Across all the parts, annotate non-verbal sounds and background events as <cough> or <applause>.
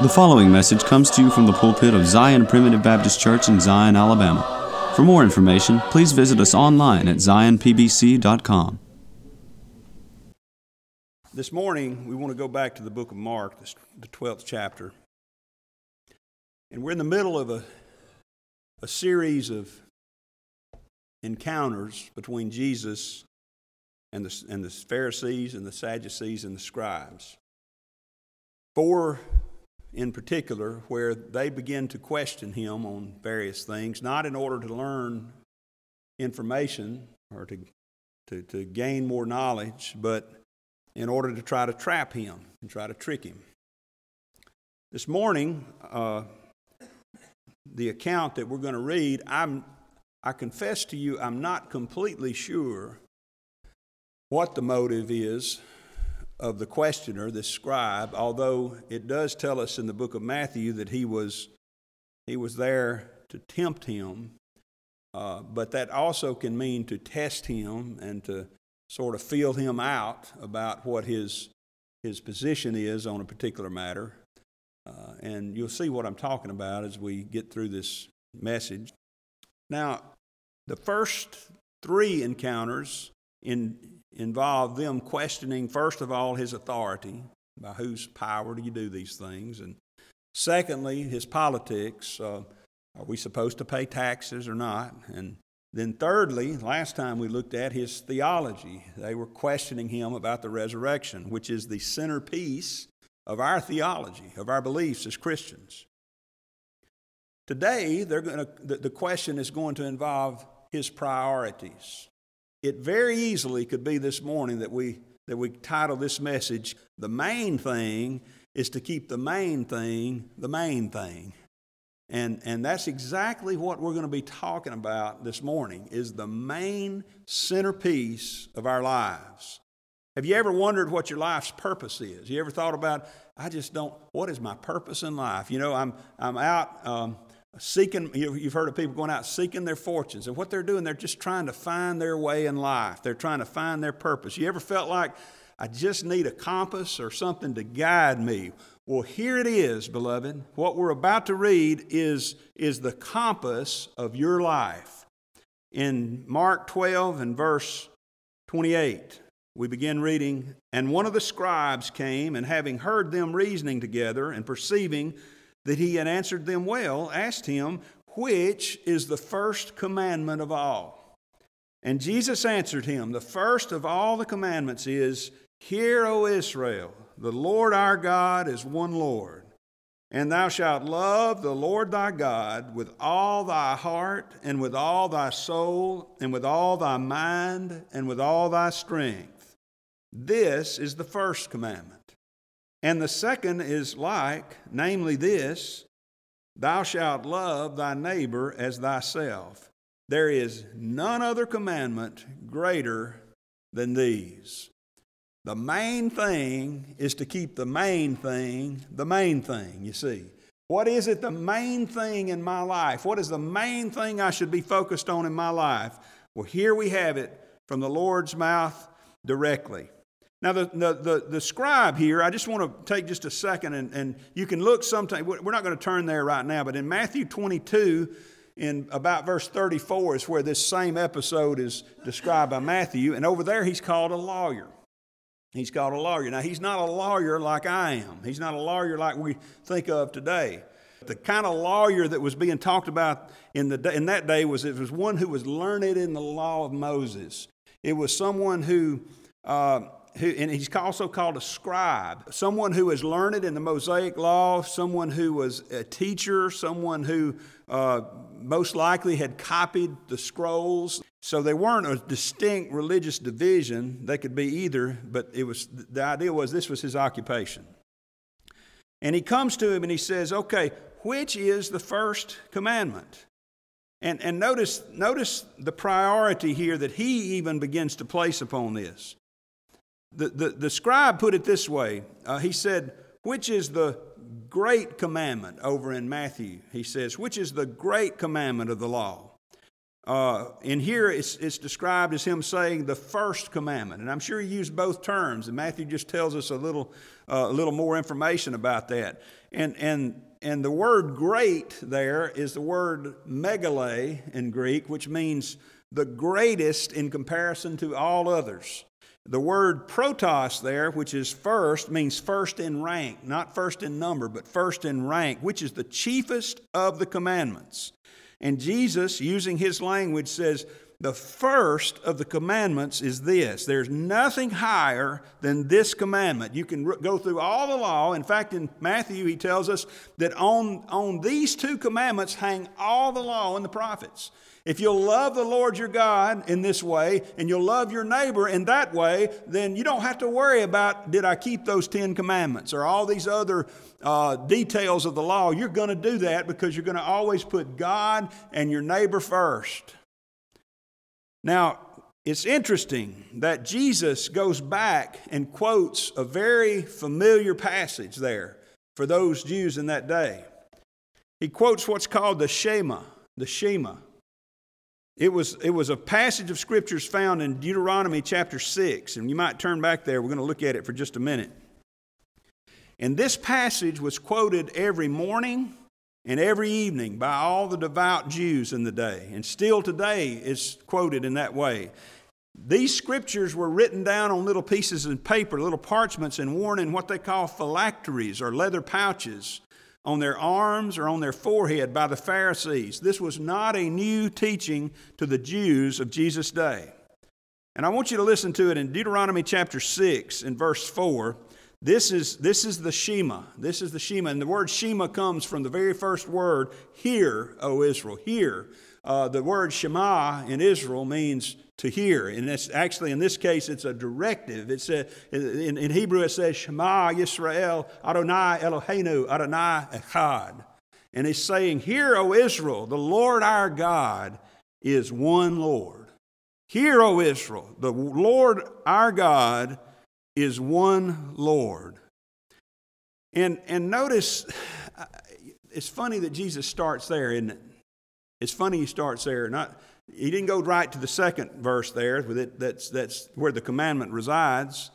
The following message comes to you from the pulpit of Zion Primitive Baptist Church in Zion, Alabama. For more information, please visit us online at zionpbc.com. This morning, we want to go back to the book of Mark, the 12th chapter. And we're in the middle of a, a series of encounters between Jesus and the, and the Pharisees and the Sadducees and the scribes. Four in particular, where they begin to question him on various things, not in order to learn information or to, to, to gain more knowledge, but in order to try to trap him and try to trick him. This morning, uh, the account that we're going to read, I'm, I confess to you, I'm not completely sure what the motive is of the questioner, the scribe, although it does tell us in the book of Matthew that he was, he was there to tempt him, uh, but that also can mean to test him and to sort of feel him out about what his, his position is on a particular matter. Uh, and you'll see what I'm talking about as we get through this message. Now, the first three encounters in involved them questioning, first of all, his authority by whose power do you do these things? And secondly, his politics. Uh, are we supposed to pay taxes or not? And then, thirdly, last time we looked at his theology. They were questioning him about the resurrection, which is the centerpiece of our theology, of our beliefs as Christians. Today, they're going to, the, the question is going to involve his priorities. It very easily could be this morning that we, that we title this message, The Main Thing is to keep the main thing the main thing. And, and that's exactly what we're going to be talking about this morning is the main centerpiece of our lives. Have you ever wondered what your life's purpose is? You ever thought about, I just don't, what is my purpose in life? You know, I'm, I'm out um, seeking, you've heard of people going out seeking their fortunes. And what they're doing, they're just trying to find their way in life. They're trying to find their purpose. You ever felt like, I just need a compass or something to guide me? Well, here it is, beloved. What we're about to read is, is the compass of your life. In Mark 12 and verse 28, we begin reading And one of the scribes came, and having heard them reasoning together, and perceiving that he had answered them well, asked him, Which is the first commandment of all? And Jesus answered him, The first of all the commandments is, Hear, O Israel, the Lord our God is one Lord. And thou shalt love the Lord thy God with all thy heart, and with all thy soul, and with all thy mind, and with all thy strength. This is the first commandment. And the second is like, namely this Thou shalt love thy neighbor as thyself. There is none other commandment greater than these. The main thing is to keep the main thing the main thing, you see. What is it the main thing in my life? What is the main thing I should be focused on in my life? Well, here we have it from the Lord's mouth directly. Now, the, the, the, the, scribe here, I just want to take just a second and, and you can look sometime. We're not going to turn there right now, but in Matthew 22, in about verse 34, is where this same episode is described by Matthew. And over there, he's called a lawyer. He's called a lawyer. Now, he's not a lawyer like I am, he's not a lawyer like we think of today. The kind of lawyer that was being talked about in, the, in that day was it was one who was learned in the law of Moses. It was someone who uh, who, and he's also called a scribe, someone who is learned in the Mosaic law, someone who was a teacher, someone who uh, most likely had copied the scrolls. So they weren't a distinct religious division. They could be either, but it was the idea was this was his occupation. And he comes to him and he says, "Okay, which is the first commandment?" And, and notice, notice the priority here that he even begins to place upon this. The, the, the scribe put it this way uh, He said, Which is the great commandment over in Matthew? He says, Which is the great commandment of the law? Uh, in here, it's, it's described as him saying the first commandment. And I'm sure he used both terms, and Matthew just tells us a little, uh, a little more information about that. And, and, and the word great there is the word megale in Greek, which means the greatest in comparison to all others. The word protos there, which is first, means first in rank, not first in number, but first in rank, which is the chiefest of the commandments. And Jesus, using his language, says, the first of the commandments is this there's nothing higher than this commandment. You can go through all the law. In fact, in Matthew, he tells us that on, on these two commandments hang all the law and the prophets. If you'll love the Lord your God in this way and you'll love your neighbor in that way, then you don't have to worry about did I keep those Ten Commandments or all these other uh, details of the law. You're going to do that because you're going to always put God and your neighbor first. Now, it's interesting that Jesus goes back and quotes a very familiar passage there for those Jews in that day. He quotes what's called the Shema, the Shema. It was, it was a passage of scriptures found in Deuteronomy chapter 6, and you might turn back there. We're going to look at it for just a minute. And this passage was quoted every morning and every evening by all the devout Jews in the day, and still today is quoted in that way. These scriptures were written down on little pieces of paper, little parchments, and worn in what they call phylacteries or leather pouches on their arms or on their forehead by the Pharisees. This was not a new teaching to the Jews of Jesus' day. And I want you to listen to it in Deuteronomy chapter 6 and verse 4. This is, this is the Shema. This is the Shema. And the word Shema comes from the very first word, Hear, O Israel. Hear. Uh, the word Shema in Israel means to hear. And it's actually, in this case, it's a directive. It's a, in, in Hebrew, it says, Shema Yisrael Adonai Eloheinu Adonai Echad. And he's saying, Hear, O Israel, the Lord our God is one Lord. Hear, O Israel, the Lord our God is one Lord. And, and notice, <sighs> it's funny that Jesus starts there, isn't it? It's funny he starts there. Not, he didn't go right to the second verse there, it, that's, that's where the commandment resides.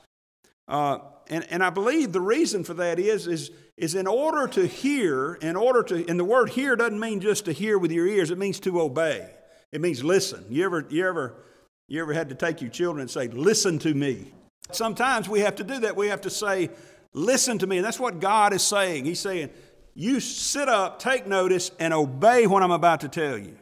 Uh, and, and I believe the reason for that is, is, is in order to hear, in order to, and the word hear doesn't mean just to hear with your ears, it means to obey. It means listen. You ever, you ever, you ever had to take your children and say, listen to me? Sometimes we have to do that. We have to say, listen to me. And that's what God is saying. He's saying, you sit up, take notice, and obey what I'm about to tell you.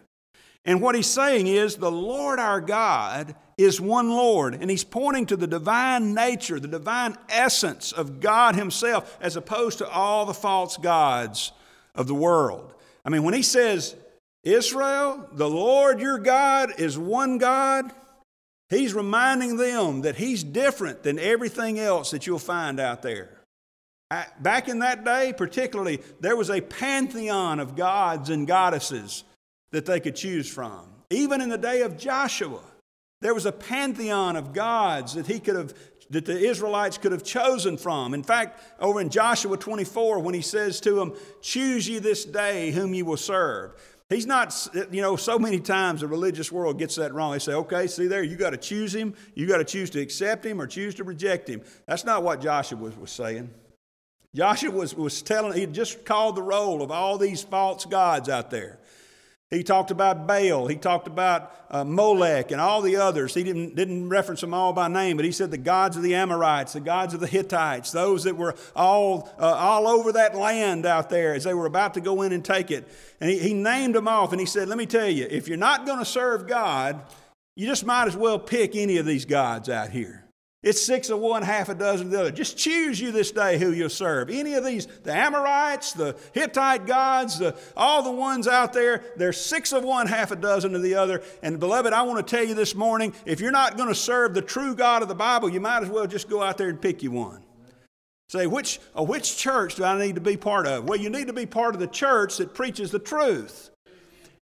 And what he's saying is the Lord our God is one Lord. And he's pointing to the divine nature, the divine essence of God himself, as opposed to all the false gods of the world. I mean, when he says, Israel, the Lord your God is one God, he's reminding them that he's different than everything else that you'll find out there. Back in that day, particularly, there was a pantheon of gods and goddesses that they could choose from. Even in the day of Joshua, there was a pantheon of gods that he could have that the Israelites could have chosen from. In fact, over in Joshua 24, when he says to them, Choose ye this day whom you will serve. He's not, you know, so many times the religious world gets that wrong. They say, okay, see there, you got to choose him. You got to choose to accept him or choose to reject him. That's not what Joshua was, was saying. Joshua was, was telling, he just called the roll of all these false gods out there. He talked about Baal. He talked about uh, Molech and all the others. He didn't, didn't reference them all by name, but he said the gods of the Amorites, the gods of the Hittites, those that were all, uh, all over that land out there as they were about to go in and take it. And he, he named them off and he said, Let me tell you, if you're not going to serve God, you just might as well pick any of these gods out here. It's six of one, half a dozen of the other. Just choose you this day who you'll serve. Any of these, the Amorites, the Hittite gods, the, all the ones out there, they're six of one, half a dozen of the other. And beloved, I want to tell you this morning if you're not going to serve the true God of the Bible, you might as well just go out there and pick you one. Say, which, uh, which church do I need to be part of? Well, you need to be part of the church that preaches the truth.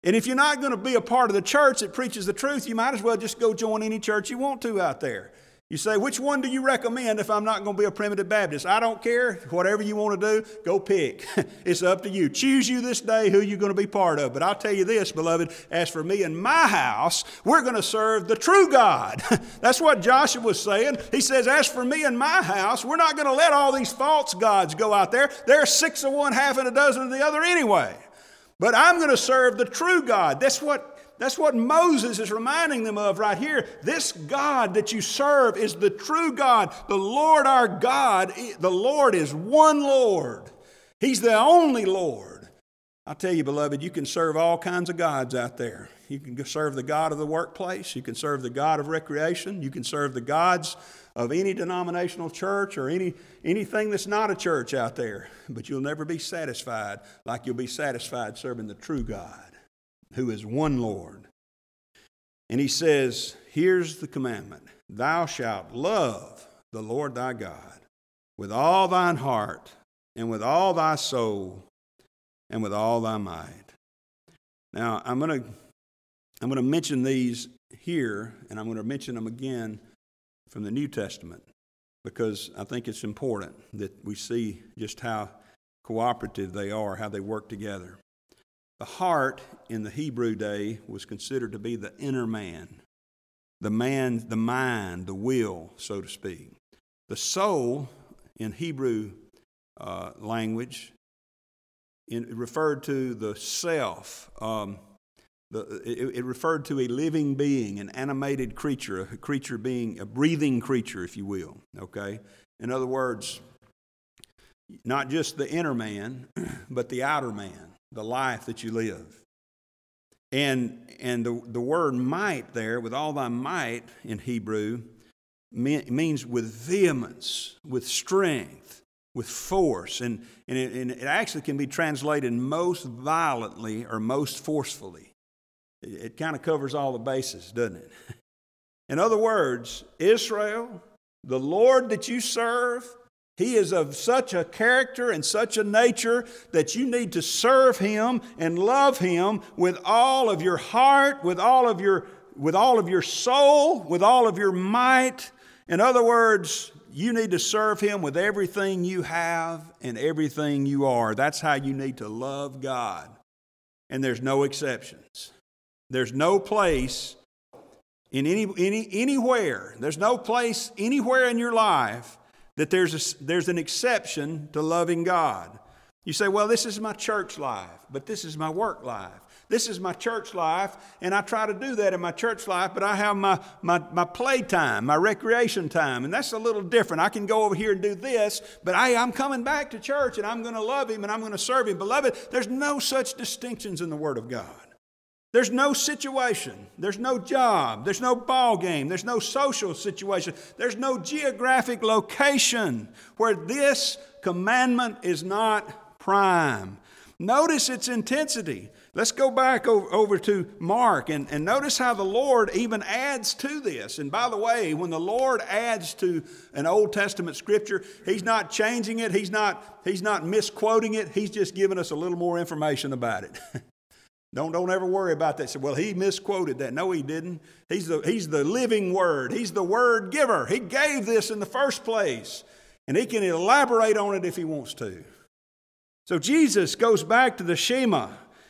And if you're not going to be a part of the church that preaches the truth, you might as well just go join any church you want to out there. You say, which one do you recommend if I'm not going to be a primitive Baptist? I don't care. Whatever you want to do, go pick. <laughs> it's up to you. Choose you this day who you're going to be part of. But I'll tell you this, beloved, as for me and my house, we're going to serve the true God. <laughs> That's what Joshua was saying. He says, as for me and my house, we're not going to let all these false gods go out there. There are six of one, half and a dozen of the other anyway. But I'm going to serve the true God. That's what that's what Moses is reminding them of right here. This God that you serve is the true God, the Lord our God. The Lord is one Lord, He's the only Lord. I tell you, beloved, you can serve all kinds of gods out there. You can serve the God of the workplace, you can serve the God of recreation, you can serve the gods of any denominational church or any, anything that's not a church out there, but you'll never be satisfied like you'll be satisfied serving the true God who is one Lord. And he says, Here's the commandment Thou shalt love the Lord thy God with all thine heart, and with all thy soul, and with all thy might. Now, I'm going to I'm going to mention these here, and I'm going to mention them again from the New Testament because I think it's important that we see just how cooperative they are, how they work together. The heart in the Hebrew day was considered to be the inner man, the man, the mind, the will, so to speak. The soul in Hebrew uh, language in, referred to the self. Um, the, it, it, referred to a living being, an animated creature, a creature being a breathing creature, if you will. Okay? In other words, not just the inner man, <clears throat> but the outer man the life that you live. And, and the, the word might there, with all thy might in Hebrew, means with vehemence, with strength, with force. And, and, it, and it actually can be translated most violently or most forcefully. It, it kind of covers all the bases, doesn't it? <laughs> In other words, Israel, the Lord that you serve, he is of such a character and such a nature that you need to serve Him and love Him with all of your heart, with all of your, with all of your soul, with all of your might. In other words, you need to serve Him with everything you have and everything you are. That's how you need to love God. And there's no exceptions. There's no place in any, any, anywhere, there's no place anywhere in your life that there's, a, there's an exception to loving God. You say, well, this is my church life, but this is my work life. This is my church life, and I try to do that in my church life, but I have my, my, my playtime, my recreation time, and that's a little different. I can go over here and do this, but I, I'm coming back to church and I'm going to love Him and I'm going to serve Him. Beloved, there's no such distinctions in the Word of God. There's no situation, there's no job, there's no ball game, there's no social situation, there's no geographic location where this commandment is not prime. Notice its intensity. Let's go back over, to Mark and, and notice how the Lord even adds to this. And by the way, when the Lord adds to an Old Testament scripture, He's not changing it, He's not, he's not misquoting it, He's just giving us a little more information about it. <laughs> Don't, don't ever worry about that. Say, well, he misquoted that. No, he didn't. He's the, he's the living word. He's the word giver. He gave this in the first place. And he can elaborate on it if he wants to. So Jesus goes back to the Shema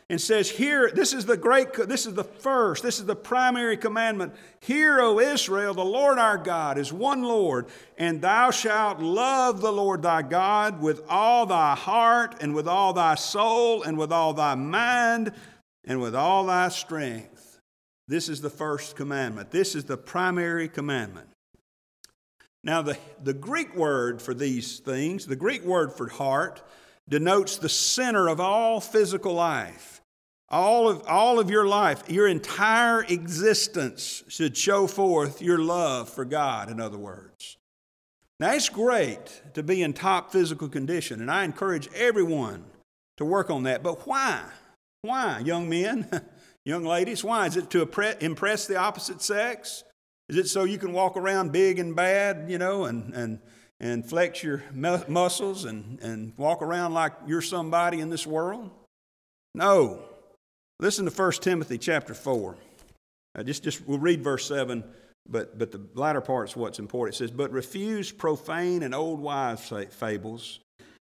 and says, Here, this is the great, this is the first, this is the primary commandment. Hear, O Israel, the Lord our God is one Lord, and thou shalt love the Lord thy God with all thy heart, and with all thy soul, and with all thy mind and with all thy strength. This is the first commandment. This is the primary commandment. Now, the, the Greek word for these things, the Greek word for heart, denotes the center of all physical life. All of, all of your life, your entire existence should show forth your love for God, in other words. Now, it's great to be in top physical condition, and I encourage everyone to work on that. But why? Why, young men, <laughs> young ladies? Why? Is it to impress the opposite sex? Is it so you can walk around big and bad, you know, and, and, and flex your muscles and, and walk around like you're somebody in this world? No. Listen to 1 Timothy chapter 4. Uh, just, just we'll read verse 7 but, but the latter part's what's important. It says, But refuse profane and old wives' fables.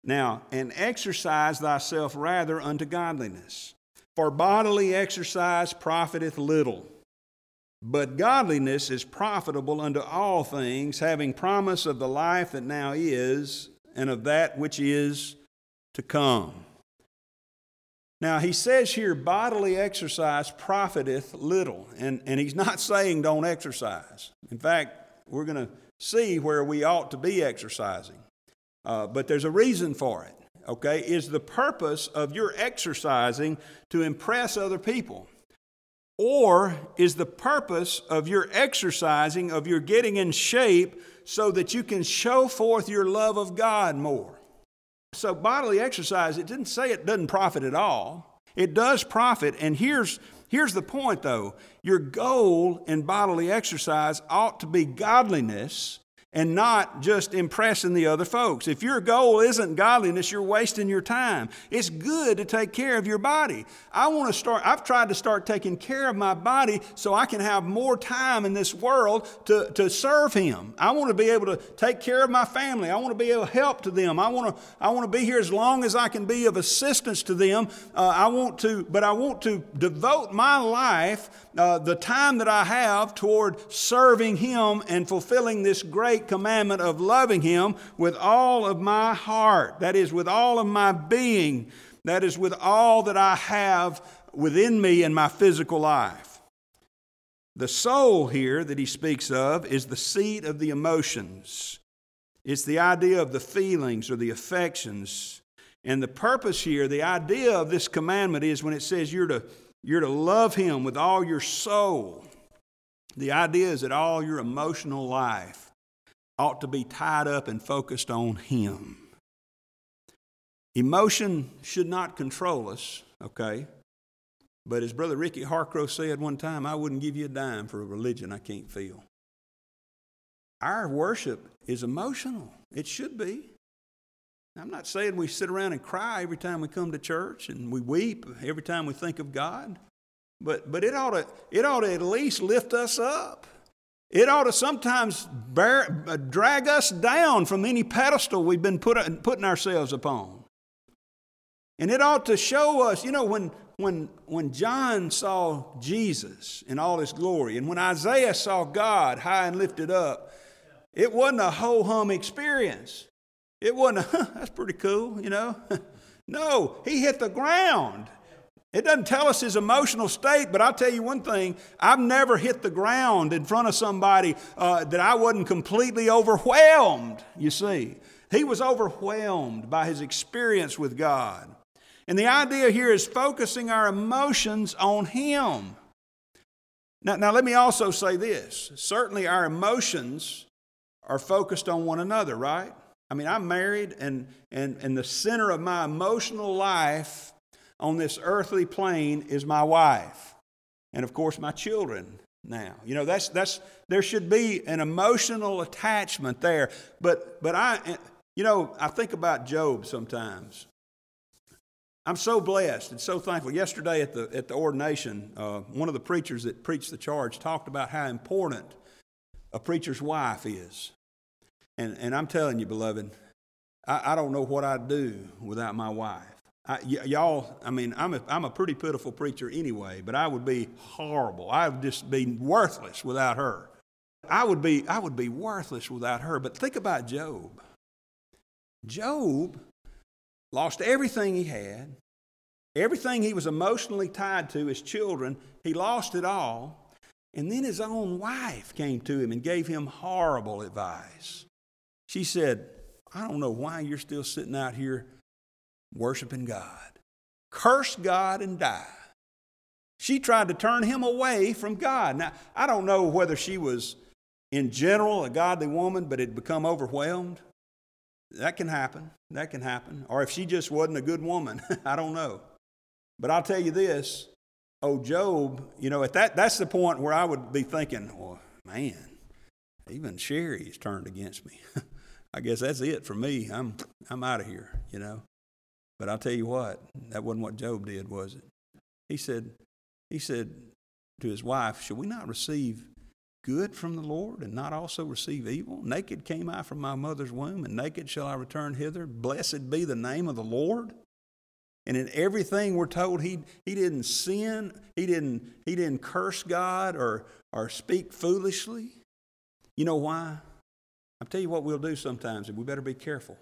Now, and exercise thyself rather unto godliness. For bodily exercise profiteth little, but godliness is profitable unto all things, having promise of the life that now is, and of that which is to come. Now, he says here, bodily exercise profiteth little. And, and he's not <laughs> saying don't exercise. In fact, we're going to see where we ought to be exercising. Uh, but there's a reason for it, okay? Is the purpose of your exercising to impress other people? Or is the purpose of your exercising, of your getting in shape, so that you can show forth your love of God more? So, bodily exercise, it didn't say it doesn't profit at all. It does profit. And here's, here's the point, though your goal in bodily exercise ought to be godliness and not just impressing the other folks. If your goal isn't godliness, you're wasting your time. It's good to take care of your body. I want to start, I've tried to start taking care of my body so I can have more time in this world to, to serve Him. I want to be able to take care of my family. I want to be able to help to them. I want to, I want to be here as long as I can be of assistance to them. Uh, I want to, but I want to devote my life, uh, the time that I have toward serving Him and fulfilling this great commandment of loving Him with all of my heart. That is, with all of my being. That is, with all that I have within me in my physical life. The soul here that he speaks of is the seat of the emotions. It's the idea of the feelings or the affections. And the purpose here, the idea of this commandment is when it says you're to, you're to love him with all your soul. The idea is that all your emotional life ought to be tied up and focused on Him. Emotion should not control us, okay? But as Brother Ricky Harcrow said one time, I wouldn't give you a dime for a religion I can't feel. Our worship is emotional. It should be. I'm not saying we sit around and cry every time we come to church and we weep every time we think of God, but, but it, ought to, it ought to at least lift us up. It ought to sometimes bear, drag us down from any pedestal we've been put, putting ourselves upon. And it ought to show us, you know, when, when, when John saw Jesus in all his glory, and when Isaiah saw God high and lifted up, it wasn't a ho hum experience. It wasn't, a, <laughs> that's pretty cool, you know. <laughs> no, he hit the ground. It doesn't tell us his emotional state, but I'll tell you one thing I've never hit the ground in front of somebody uh, that I wasn't completely overwhelmed, you see. He was overwhelmed by his experience with God. And the idea here is focusing our emotions on Him. Now, now, let me also say this. Certainly, our emotions are focused on one another, right? I mean, I'm married, and, and, and the center of my emotional life on this earthly plane is my wife. And of course, my children now. You know, that's, that's, there should be an emotional attachment there. But, but I, you know, I think about Job sometimes. I'm so blessed and so thankful. Yesterday at the, at the ordination, uh, one of the preachers that preached the charge talked about how important a preacher's wife is. And, and I'm telling you, beloved, I, I don't know what I'd do without my wife. I, y- y'all, I mean, I'm a, I'm a pretty pitiful preacher anyway, but I would be horrible. I would just be worthless without her. I would be, I would be worthless without her. But think about Job. Job lost everything he had, everything he was emotionally tied to, his children, he lost it all. And then his own wife came to him and gave him horrible advice. She said, I don't know why you're still sitting out here worshiping God. Curse God and die. She tried to turn him away from God. Now, I don't know whether she was, in general, a godly woman, but had become overwhelmed. That can happen. That can happen. Or if she just wasn't a good woman, <laughs> I don't know. But I'll tell you this oh, Job, you know, at that, that's the point where I would be thinking, well, man, even Sherry's turned against me. <laughs> I guess that's it for me. I'm, I'm out of here, you know. But I'll tell you what, that wasn't what Job did, was it? He said, he said to his wife, Should we not receive good from the Lord and not also receive evil? Naked came I from my mother's womb, and naked shall I return hither. Blessed be the name of the Lord. And in everything we're told he, he didn't sin, he didn't, he didn't curse God or, or speak foolishly. You know why? I'll tell you what we'll do sometimes, and we better be careful.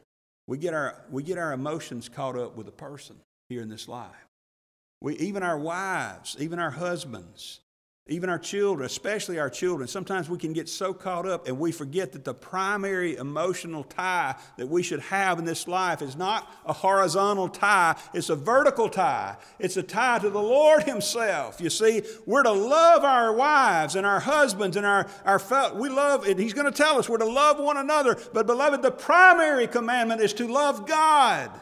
We get our, we get our emotions caught up with a person here in this life. We, even our wives, even our husbands, even our children, especially our children, sometimes we can get so caught up and we forget that the primary emotional tie that we should have in this life is not a horizontal tie, it's a vertical tie. It's a tie to the Lord Himself. You see, we're to love our wives and our husbands and our, our fellow. We love, and He's going to tell us we're to love one another. But, beloved, the primary commandment is to love God.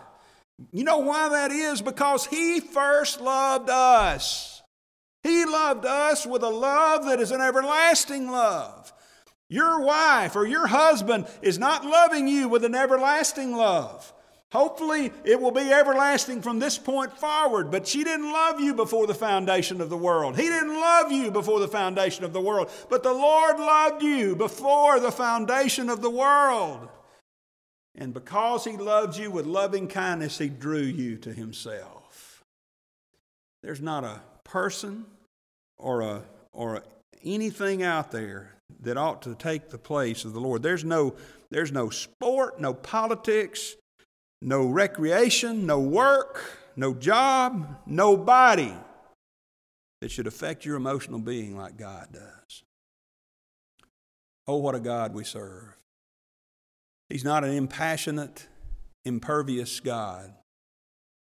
You know why that is? Because He first loved us. He loved us with a love that is an everlasting love. Your wife or your husband is not loving you with an everlasting love. Hopefully, it will be everlasting from this point forward, but she didn't love you before the foundation of the world. He didn't love you before the foundation of the world, but the Lord loved you before the foundation of the world. And because He loved you with loving kindness, He drew you to Himself. There's not a person or, a, or anything out there that ought to take the place of the Lord. There's no, there's no sport, no politics, no recreation, no work, no job, nobody that should affect your emotional being like God does. Oh, what a God we serve. He's not an impassionate, impervious God.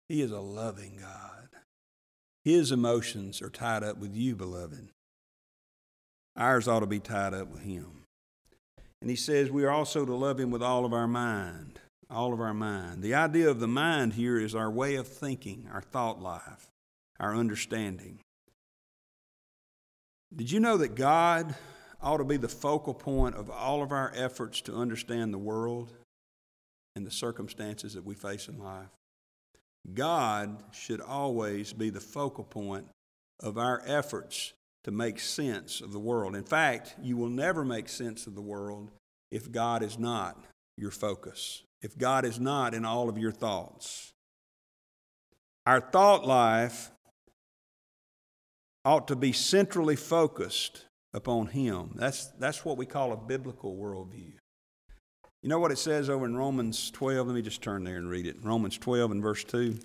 He is a loving God. His emotions are tied up with you, beloved. Ours ought to be tied up with Him. And He says we are also to love Him with all of our mind. All of our mind. The idea of the mind here is our way of thinking, our thought life, our understanding. Did you know that God ought to be the focal point of all of our efforts to understand the world and the circumstances that we face in life? God should always be the focal point of our efforts to make sense of the world. In fact, you will never make sense of the world if God is not your focus, if God is not in all of your thoughts. Our thought life ought to be centrally focused upon Him. That's, that's what we call a biblical worldview. You know what it says over in Romans 12? Let me just turn there and read it. Romans 12 and verse 2.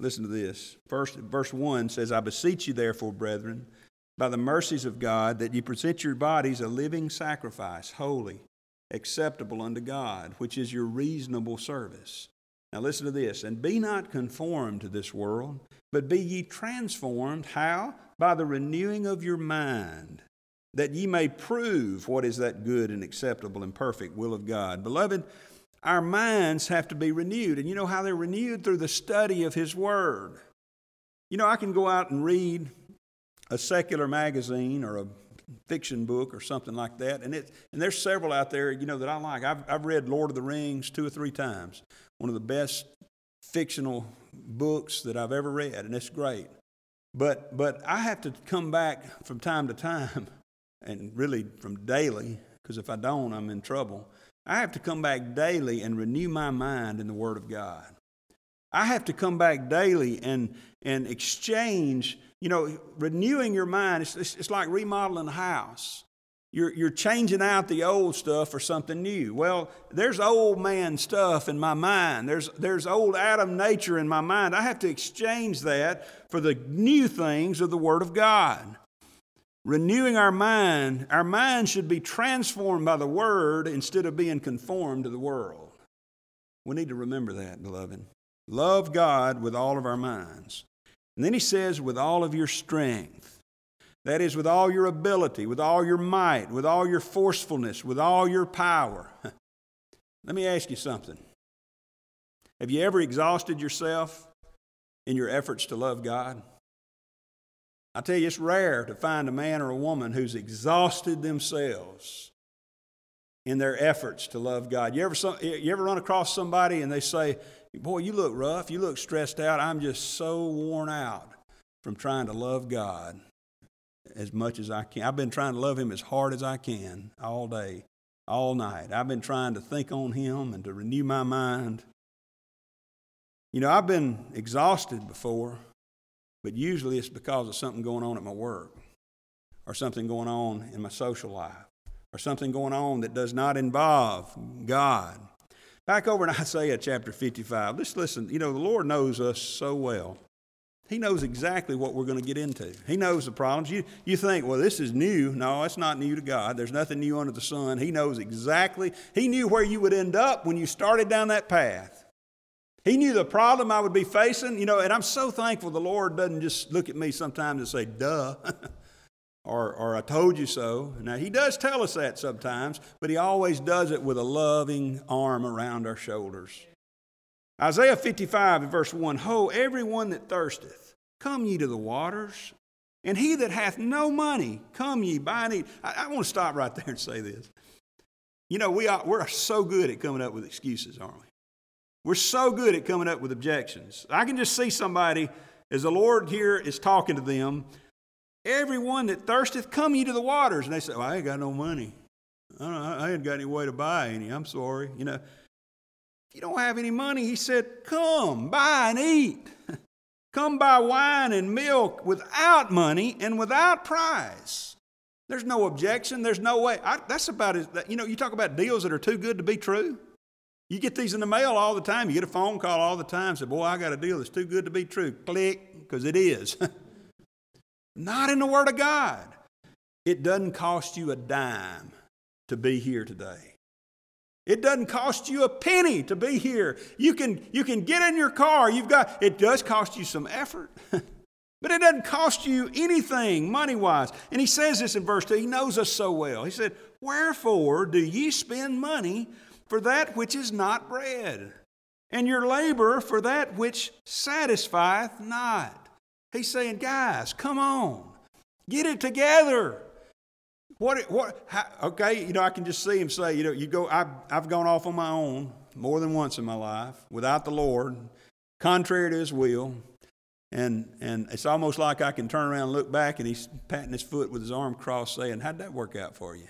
Listen to this. First, verse 1 says, I beseech you, therefore, brethren, by the mercies of God, that ye present your bodies a living sacrifice, holy, acceptable unto God, which is your reasonable service. Now listen to this. And be not conformed to this world, but be ye transformed. How? By the renewing of your mind that ye may prove what is that good and acceptable and perfect will of God. Beloved, our minds have to be renewed. And you know how they're renewed? Through the study of His Word. You know, I can go out and read a secular magazine or a fiction book or something like that, and, it, and there's several out there, you know, that I like. I've, I've read Lord of the Rings two or three times, one of the best fictional books that I've ever read, and it's great. But, but I have to come back from time to time and really from daily, because if I don't, I'm in trouble. I have to come back daily and renew my mind in the Word of God. I have to come back daily and, and exchange, you know, renewing your mind. It's, it's, it's like remodeling a house. You're, you're changing out the old stuff for something new. Well, there's old man stuff in my mind. There's, there's old Adam nature in my mind. I have to exchange that for the new things of the Word of God renewing our mind, our mind should be transformed by the Word instead of being conformed to the world. We need to remember that, beloved. Love God with all of our minds. And then he says, with all of your strength. That is, with all your ability, with all your might, with all your forcefulness, with all your power. <laughs> Let me ask you something. Have you ever exhausted yourself in your efforts to love God? I tell you, it's rare to find a man or a woman who's exhausted themselves in their efforts to love God. You ever, you ever run across somebody and they say, Boy, you look rough, you look stressed out. I'm just so worn out from trying to love God. as much as I can. I've been trying to love him as hard as I can all day, all night. I've been trying to think on him and to renew my mind. You know, I've been exhausted before, but usually it's because of something going on at my work or something going on in my social life or something going on that does not involve God. Back over in <laughs> Isaiah chapter 55, let's listen. You know, the Lord knows us so well. He knows exactly what we're going to get into. He knows the problems. You, you think, well, this is new. No, it's not new to God. There's nothing new under the sun. He knows exactly. He knew where you would end up when you started down that path. He knew the problem I would be facing, you know, and I'm so thankful the Lord doesn't just look at me sometimes and say, duh, <laughs> or, or I told you so. Now, He does tell us that sometimes, but He always does it with a loving arm around our shoulders. Isaiah 55 verse 1 Ho, everyone that thirsteth, come ye to the waters, and he that hath no money, come ye buy and eat. I, I want to stop right there and say this. You know, we are, we're so good at coming up with excuses, aren't we? We're so good at coming up with objections. I can just see somebody, as the Lord here is talking to them, everyone that thirsteth, come ye to the waters. And they say, well, I ain't got no money. I, I ain't got any way to buy any. I'm sorry. You know, if you don't have any money, he said, Come, buy and eat. <laughs> Come buy wine and milk without money and without price. There's no objection. There's no way. I, that's about it. You know, you talk about deals that are too good to be true. You get these in the mail all the time. You get a phone call all the time. Say, boy, I got a deal that's too good to be true. Click, because it is. <laughs> Not in the Word of God. It doesn't cost you a dime to be here today. It doesn't cost you a penny to be here. You can, you can get in your car. You've got, it does cost you some effort, <laughs> but it doesn't cost you anything money wise. And he says this in verse 2. He knows us so well. He said, Wherefore do ye spend money for that which is not bread, and your labor for that which satisfieth not? He's saying, Guys, come on, get it together. What, what, how, okay, you know, I can just see him say, you know, you go, I've, I've gone off on my own more than once in my life without the Lord, contrary to his will. And, and it's almost like I can turn around and look back and he's patting his foot with his arm crossed saying, How'd that work out for you?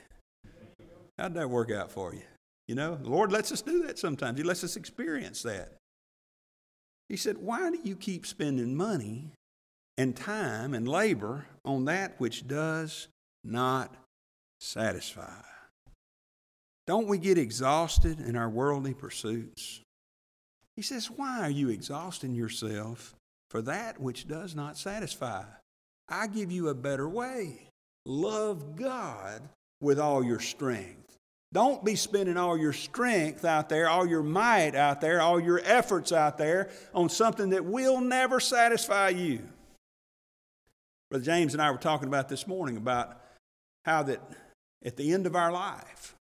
How'd that work out for you? You know, the Lord lets us do that sometimes. He lets us experience that. He said, Why do you keep spending money and time and labor on that which does not satisfy. Don't we get exhausted in our worldly pursuits? He says, Why are you exhausting yourself for that which does not satisfy? I give you a better way. Love God with all your strength. Don't be spending all your strength out there, all your might out there, all your efforts out there on something that will never satisfy you. Brother James and I were talking about this morning about how that at the end of our life.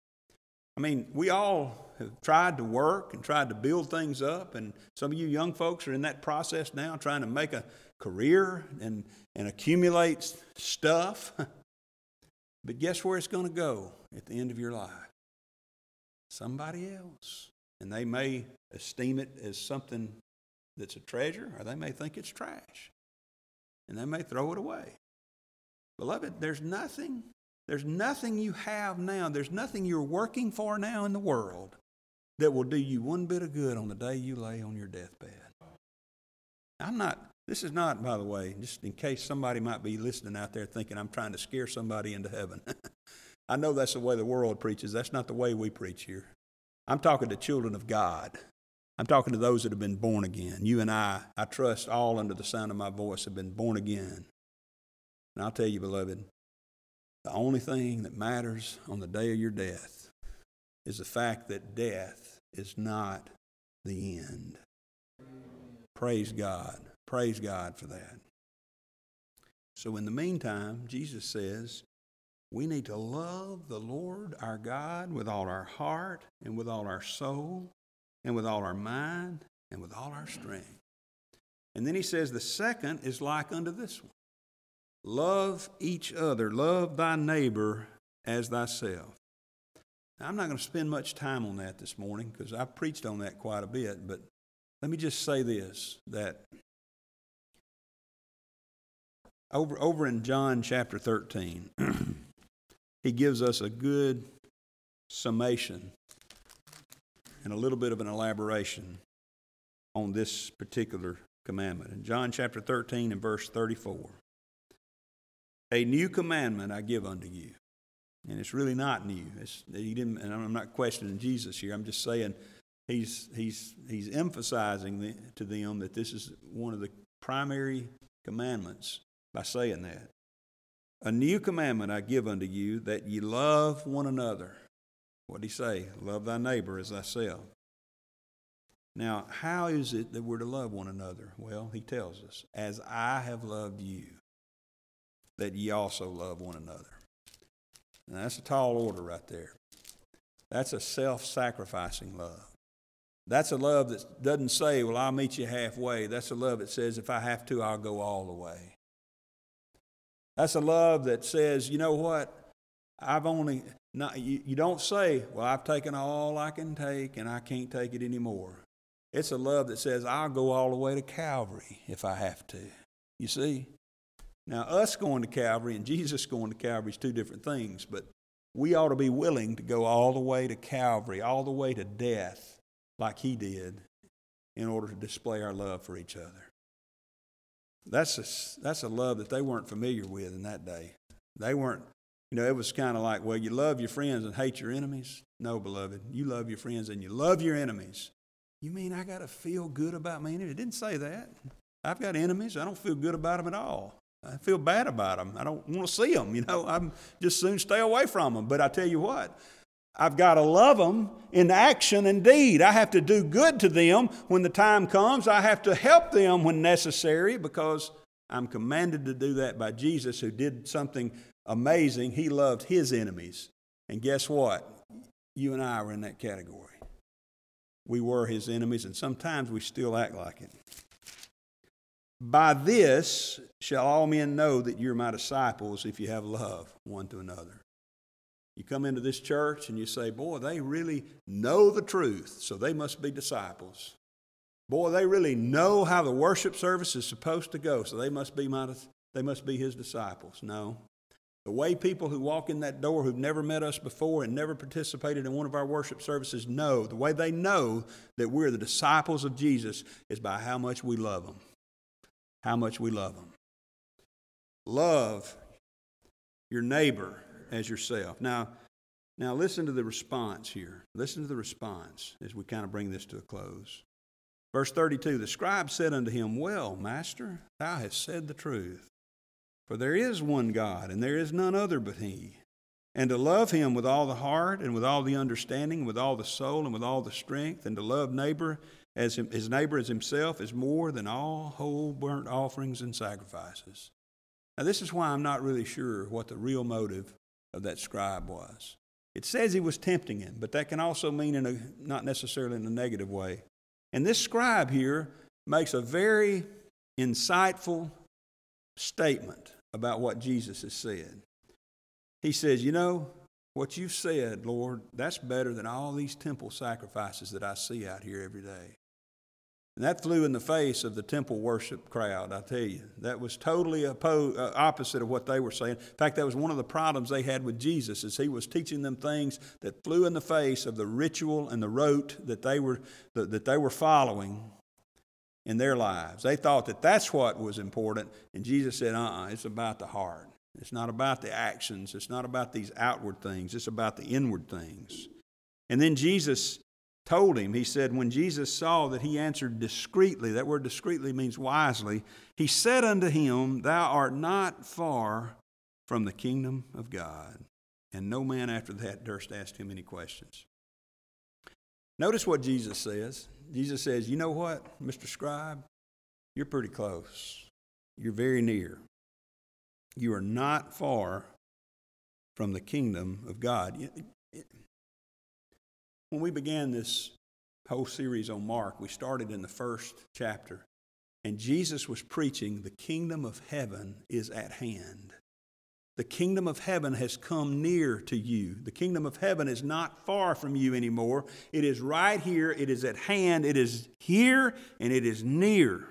I mean, we all have tried to work and tried to build things up, and some of you young folks are in that process now, trying to make a career and, and accumulate stuff. <laughs> but guess where it's going to go at the end of your life? Somebody else. And they may esteem it as something that's a treasure, or they may think it's trash. And they may throw it away. Beloved, there's nothing there's nothing you have now, there's nothing you're working for now in the world that will do you one bit of good on the day you lay on your deathbed. I'm not, this is not, by the way, just in case somebody might be listening out there thinking I'm trying to scare somebody into heaven. <laughs> I know that's the way the world preaches. That's not the way we preach here. I'm talking to children of God. I'm talking to those that have been born again. You and I, I trust all under the sound of my voice, have been born again. And I'll tell you, beloved, the only thing that matters on the day of your death is the fact that death is not the end. Praise God. Praise God for that. So, in the meantime, Jesus says, we need to love the Lord our God with all our heart and with all our soul and with all our mind and with all our strength. And then he says, the second is like unto this one Love each other, love thy neighbor as thyself. Now, I'm not going to spend much time on that this morning because I've preached on that quite a bit, but let me just say this that over, over in John chapter 13, <clears throat> he gives us a good summation and a little bit of an elaboration on this particular commandment. In John chapter 13 and verse 34, a new commandment I give unto you. And it's really not new. It's, he didn't, and I'm not questioning Jesus here. I'm just saying he's, he's, he's emphasizing the, to them that this is one of the primary commandments by saying that. A new commandment I give unto you that ye love one another. What did he say? Love thy neighbor as thyself. Now, how is it that we're to love one another? Well, he tells us, as I have loved you, that ye also love one another. That's a tall order right there. That's a self sacrificing love. That's a love that doesn't say, Well, I'll meet you halfway. That's a love that says, If I have to, I'll go all the way. That's a love that says, You know what? I've only, not, you, you don't say, Well, I've taken all I can take and I can't take it anymore. It's a love that says, I'll go all the way to Calvary if I have to. You see? Now, us going to Calvary and Jesus going to Calvary is two different things, but we ought to be willing to go all the way to Calvary, all the way to death, like He did, in order to display our love for each other. That's a, that's a love that they weren't familiar with in that day. They weren't, you know, it was kind of like, well, you love your friends and hate your enemies. No, beloved, you love your friends and you love your enemies. You mean I got to feel good about my enemies? It didn't say that. I've got enemies. I don't feel good about them at all. I feel bad about them. I don't want to see them. You know, I'm just soon stay away from them. But I tell you what, I've got to love them in action and deed. I have to do good to them when the time comes. I have to help them when necessary because I'm commanded to do that by Jesus, who did something amazing. He loved his enemies. And guess what? You and I were in that category. We were his enemies, and sometimes we still act like it. By this shall all men know that you're my disciples if you have love one to another. You come into this church and you say, Boy, they really know the truth, so they must be disciples. Boy, they really know how the worship service is supposed to go, so they must be, my, they must be his disciples. No. The way people who walk in that door who've never met us before and never participated in one of our worship services know, the way they know that we're the disciples of Jesus is by how much we love them. How much we love them. Love your neighbor as yourself. Now, now listen to the response here. Listen to the response as we kind of bring this to a close. Verse 32 The scribe said unto him, Well, master, thou hast said the truth. For there is one God, and there is none other but He. And to love Him with all the heart, and with all the understanding, with all the soul, and with all the strength, and to love neighbor as his neighbor as himself is more than all whole burnt offerings and sacrifices. Now, this is why I'm not really sure what the real motive of that scribe was. It says he was tempting him, but that can also mean in a, not necessarily in a negative way. And this scribe here makes a very insightful statement about what Jesus has said. He says, You know, what you've said, Lord, that's better than all these temple sacrifices that I see out here every day. And that flew in the face of the temple worship crowd, I tell you. That was totally uh, opposite of what they were saying. In fact, that was one of the problems they had with Jesus, is he was teaching them things that flew in the face of the ritual and the rote that they were, that, that they were following in their lives. They thought that that's what was important, and Jesus said, uh uh-uh, uh it's about the heart. It's not about the actions, it's not about these outward things, it's about the inward things. And then Jesus told him, he said, when Jesus saw that he answered discreetly, that word discreetly means wisely, he said unto him, Thou art not far from the kingdom of God. And no man after that durst ask him any questions. Notice what Jesus says. Jesus says, You know what, Mr. Scribe? You're pretty close. You're very near. You are not far from the kingdom of God. When we began this whole series on Mark, we started in the first chapter, and Jesus was preaching, The kingdom of heaven is at hand. The kingdom of heaven has come near to you. The kingdom of heaven is not far from you anymore. It is right here, it is at hand, it is here, and it is near.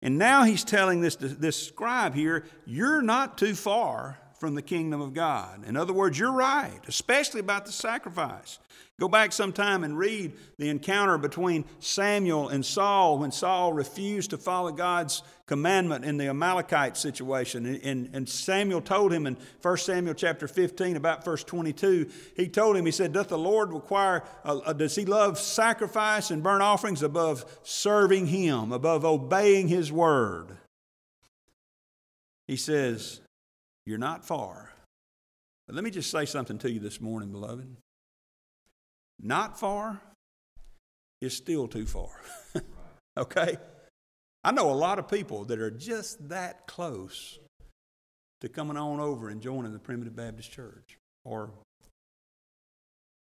And now he's telling this, this scribe here, you're not too far from the kingdom of God. In other words, you're right, especially about the sacrifice. Go back sometime and read the encounter between Samuel and Saul when Saul refused to follow God's commandment in the Amalekite situation. And, and, Samuel told him in 1 Samuel chapter 15, about verse 22, he told him, he said, Doth the Lord require, uh, uh, does he love sacrifice and burnt offerings above serving him, above obeying his word? He says, You're not far. But let me just say something to you this morning, beloved. Not far is still too far. <laughs> okay? I know a lot of people that are just that close to coming on over and joining the Primitive Baptist Church or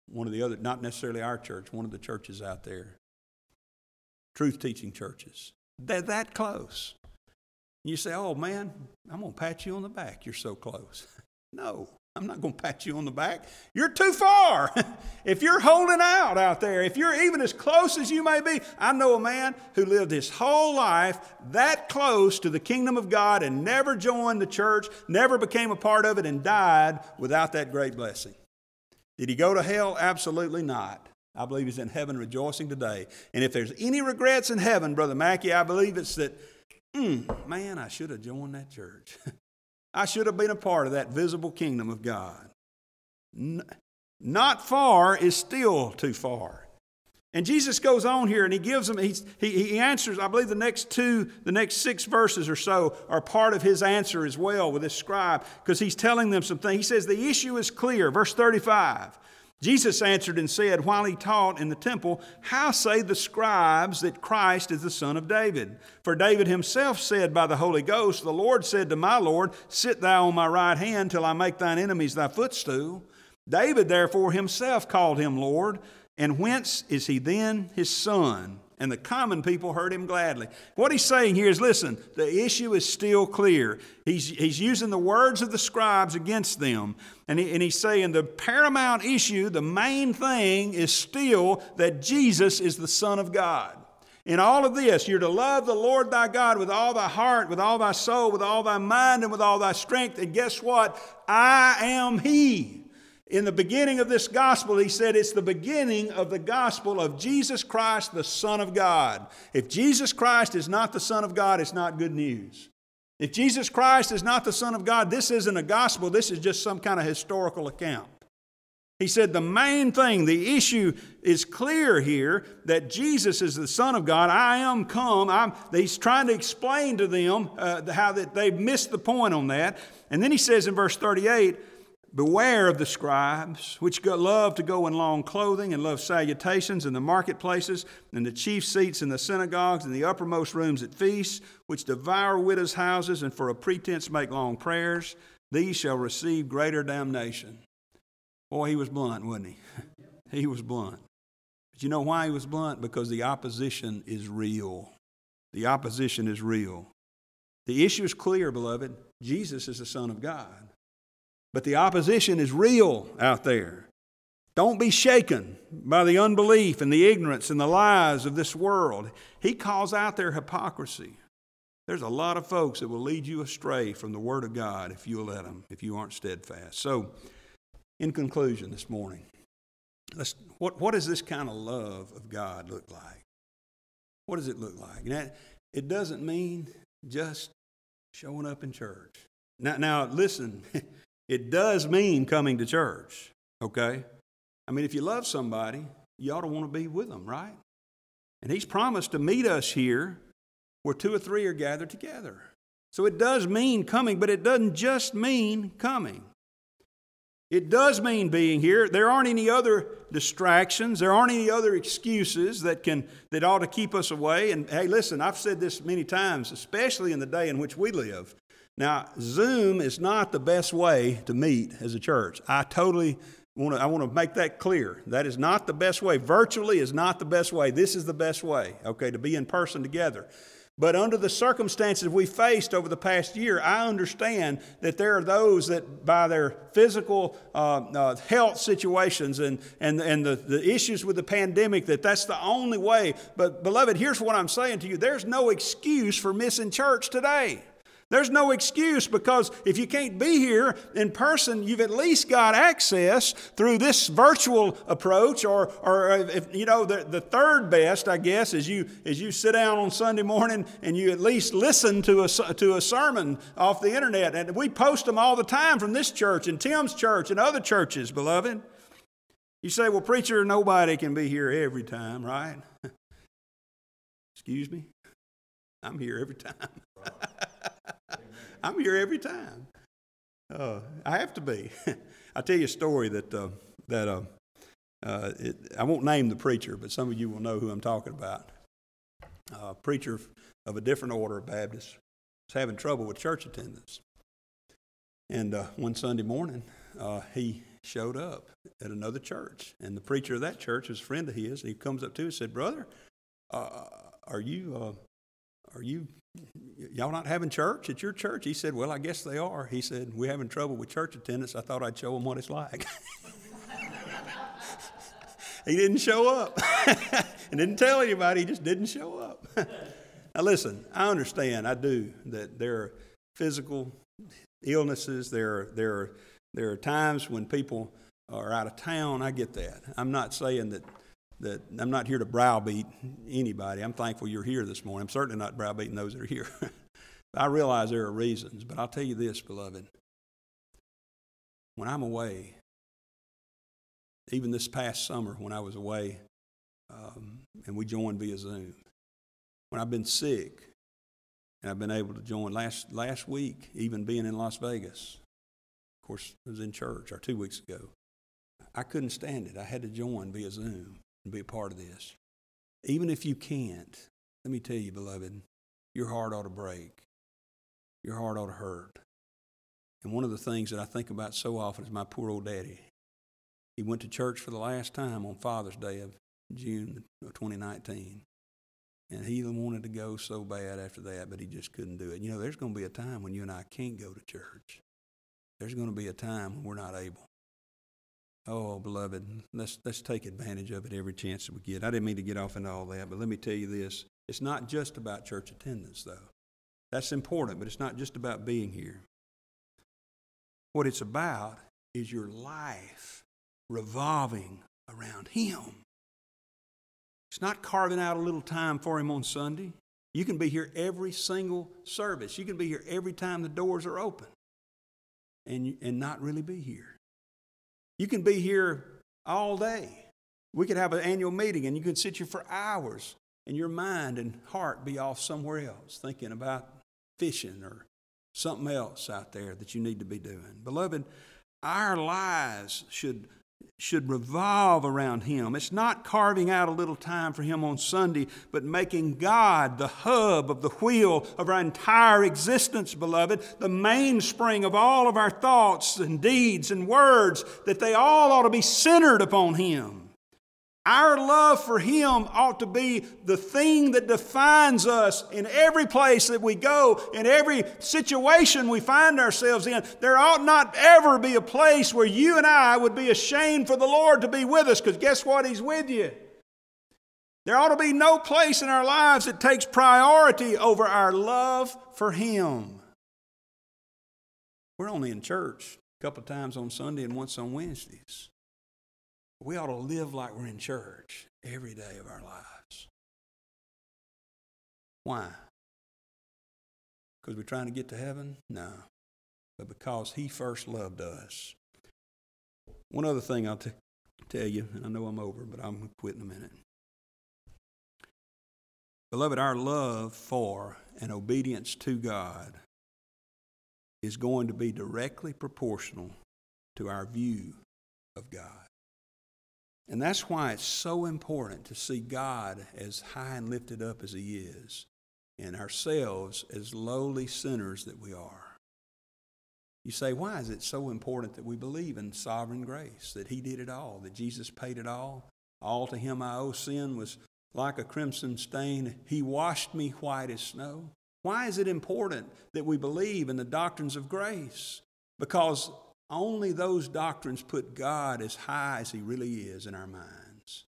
one of the other, not necessarily our church, one of the churches out there, truth teaching churches. They're that close. You say, oh man, I'm going to pat you on the back. You're so close. <laughs> no. I'm not going to pat you on the back. You're too far. <laughs> if you're holding out out there, if you're even as close as you may be, I know a man who lived his whole life that close to the kingdom of God and never joined the church, never became a part of it, and died without that great blessing. Did he go to hell? Absolutely not. I believe he's in heaven rejoicing today. And if there's any regrets in heaven, Brother Mackey, I believe it's that, mm, man, I should have joined that church. <laughs> I should have been a part of that visible kingdom of God. Not far is still too far. And Jesus goes on here and he gives them, he, he answers, I believe the next two, the next six verses or so are part of his answer as well with this scribe because he's telling them something. He says, The issue is clear. Verse 35 Jesus answered and said, while he taught in the temple, How say the scribes that Christ is the son of David? For David himself said by the Holy Ghost, The Lord said to my Lord, Sit thou on my right hand till I make thine enemies thy footstool. David therefore himself called him Lord. And whence is he then his son? And the common people heard him gladly. What he's saying here is listen, the issue is still clear. He's, he's using the words of the scribes against them, and, he, and he's saying the paramount issue, the main thing, is still that Jesus is the Son of God. In all of this, you're to love the Lord thy God with all thy heart, with all thy soul, with all thy mind, and with all thy strength. And guess what? I am He. In the beginning of this gospel, he said it's the beginning of the gospel of Jesus Christ, the Son of God. If Jesus Christ is not the Son of God, it's not good news. If Jesus Christ is not the Son of God, this isn't a gospel, this is just some kind of historical account. He said the main thing, the issue is clear here that Jesus is the Son of God. I am come. I'm, he's trying to explain to them uh, how that they've missed the point on that. And then he says in verse 38, Beware of the scribes, which love to go in long clothing and love salutations in the marketplaces and the chief seats in the synagogues and the uppermost rooms at feasts, which devour widows' houses and for a pretense make long prayers. These shall receive greater damnation. Boy, he was blunt, wasn't he? <laughs> he was blunt. But you know why he was blunt? Because the opposition is real. The opposition is real. The issue is clear, beloved. Jesus is the Son of God. But the opposition is real out there. Don't be shaken by the unbelief and the ignorance and the lies of this world. He calls out their hypocrisy. There's a lot of folks that will lead you astray from the Word of God if you'll let them, if you aren't steadfast. So, in conclusion this morning, what, what does this kind of love of God look like? What does it look like? It doesn't mean just showing up in church. Now, now listen, <laughs> It does mean coming to church, okay? I mean, if you love somebody, you ought to want to be with them, right? And He's promised to meet us here where two or three are gathered together. So it does mean coming, but it doesn't just mean coming. It does mean being here. There aren't any other distractions. There aren't any other excuses that can that ought to keep us away. And hey, listen, I've said this many times, especially in the day in which we live. Now, Zoom is not the best way to meet as a church. I totally want to, I want to make that clear. That is not the best way. Virtually is not the best way. This is the best way, okay, to be in person together. But under the circumstances we faced over the past year, I understand that there are those that, by their physical uh, uh, health situations and, and, and the, the issues with the pandemic, that that's the only way. But, beloved, here's what I'm saying to you there's no excuse for missing church today. There's no excuse because if you can't be here in person, you've at least got access through this virtual approach, or, or uh, if, you know, the, the third best, I guess, is you, is you sit down on Sunday morning and you at least listen to a, to a sermon off the internet. And we post them all the time from this church and Tim's church and other churches, beloved. You say, well, preacher, nobody can be here every time, right? <laughs> Excuse me? I'm here every time. <laughs> I'm here every time. Uh, I have to be. <laughs> I'll tell you a story that, uh, that uh, uh, it, I won't name the preacher, but some of you will know who I'm talking about. A preacher of a different order of Baptists was having trouble with church attendance. And uh, one Sunday morning, uh, he showed up at another church. And the preacher of that church is a friend of his. And he comes up to him and said, Brother, are you are you y'all not having church at your church? He said, Well, I guess they are. He said, We're having trouble with church attendance. I thought I'd show them what it's like. <laughs> he didn't show up and <laughs> didn't tell anybody. He just didn't show up. <laughs> now, listen, I understand, I do, that there are physical illnesses, there are, there are, there are times when people are out of town. I get that. I'm not saying that that I'm not here to browbeat anybody. I'm thankful you're here this morning. I'm certainly not browbeating those that are here. <laughs> I realize there are reasons, but I'll tell you this, beloved. When I'm away, even this past summer when I was away um, and we joined via Zoom, when I've been sick and I've been able to join last, last week, even being in Las Vegas, of course, I was in church or two weeks ago. I couldn't stand it. I had to join via Zoom be a part of this. Even if you can't, let me tell you, beloved, your heart ought to break. Your heart ought to hurt. And one of the things that I think about so often is my poor old daddy. He went to church for the last time on Father's Day of June of 2019. And he wanted to go so bad after that, but he just couldn't do it. You know, there's going to be a time when you and I can't go to church. There's going to be a time when we're not able. Oh, beloved, let's, let's take advantage of it every chance that we get. I didn't mean to get off into all that, but let me tell you this. It's not just about church attendance, though. That's important, but it's not just about being here. What it's about is your life revolving around Him. It's not carving out a little time for Him on Sunday. You can be here every single service. You can be here every time the doors are open and, and not really be here. You can be here all day. We could have an annual meeting and you could sit here for hours and your mind and heart be off somewhere else thinking about fishing or something else out there that you need to be doing. Beloved, our lives should should revolve around Him. It's not carving out a little time for Him on Sunday, but making God the hub of the wheel of our entire existence, beloved, the mainspring of all of our thoughts and deeds and words, that they all ought to be centered upon Him. Our love for Him ought to be the thing that defines us in every place that we go, in every situation we find ourselves in. There ought not ever be a place where you and I would be ashamed for the Lord to be with us, because guess what? He's with you. There ought to be no place in our lives that takes priority over our love for Him. We're only in church a couple of times on Sunday and once on Wednesdays. We ought to live like we're in church every day of our lives. Why? Because we're trying to get to heaven? No. But because He first loved us. One other thing I'll t- tell you, and I know I'm over, but I'm going to quit in a minute. Beloved, our love for and obedience to God is going to be directly proportional to our view of God. And that's why it's so important to see God as high and lifted up as He is, and ourselves as lowly sinners that we are. You say, why is it so important that we believe in sovereign grace, that He did it all, that Jesus paid it all? All to Him I owe sin was like a crimson stain. He washed me white as snow. Why is it important that we believe in the doctrines of grace? Because only those doctrines put God as high as He really is in our minds.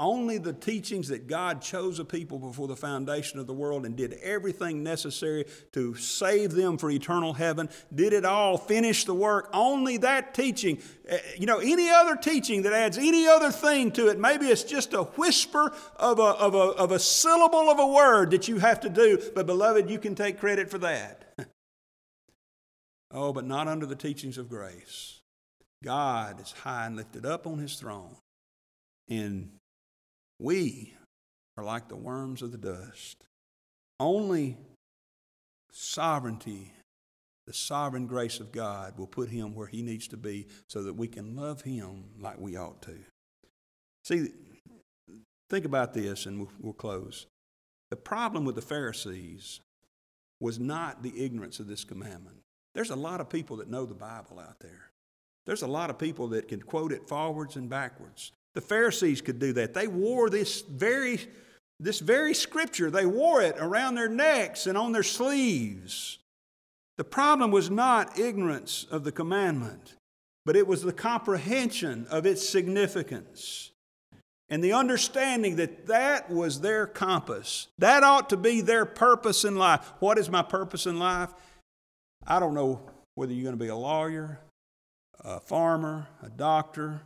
Only the teachings that God chose a people before the foundation of the world and did everything necessary to save them for eternal heaven, did it all, finished the work. Only that teaching, eh, you know, any other teaching that adds any other thing to it, maybe it's just a whisper of a, of a, of a syllable of a word that you have to do, but beloved, you can take credit for that. Oh, but not under the teachings of grace. God is high and lifted up on his throne. And we are like the worms of the dust. Only sovereignty, the sovereign grace of God, will put him where he needs to be so that we can love him like we ought to. See, think about this and we'll, we'll close. The problem with the Pharisees was not the ignorance of this commandment. There's a lot of people that know the Bible out there. There's a lot of people that can quote it forwards and backwards. The Pharisees could do that. They wore this very, this very scripture, they wore it around their necks and on their sleeves. The problem was not ignorance of the commandment, but it was the comprehension of its significance and the understanding that that was their compass. That ought to be their purpose in life. What is my purpose in life? I don't know whether you're going to be a lawyer, a farmer, a doctor,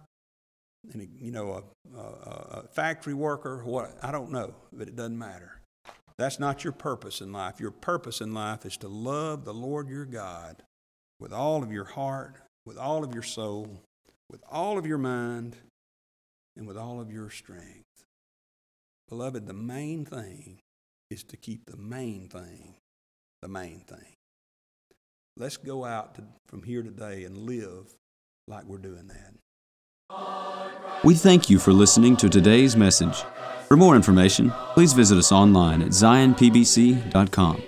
and you know, a, a, a factory worker, what I don't know, but it doesn't matter. That's not your purpose in life. Your purpose in life is to love the Lord your God with all of your heart, with all of your soul, with all of your mind, and with all of your strength. Beloved, the main thing is to keep the main thing the main thing. Let's go out to, from here today and live like we're doing that. We thank you for listening to today's message. For more information, please visit us online at zionpbc.com.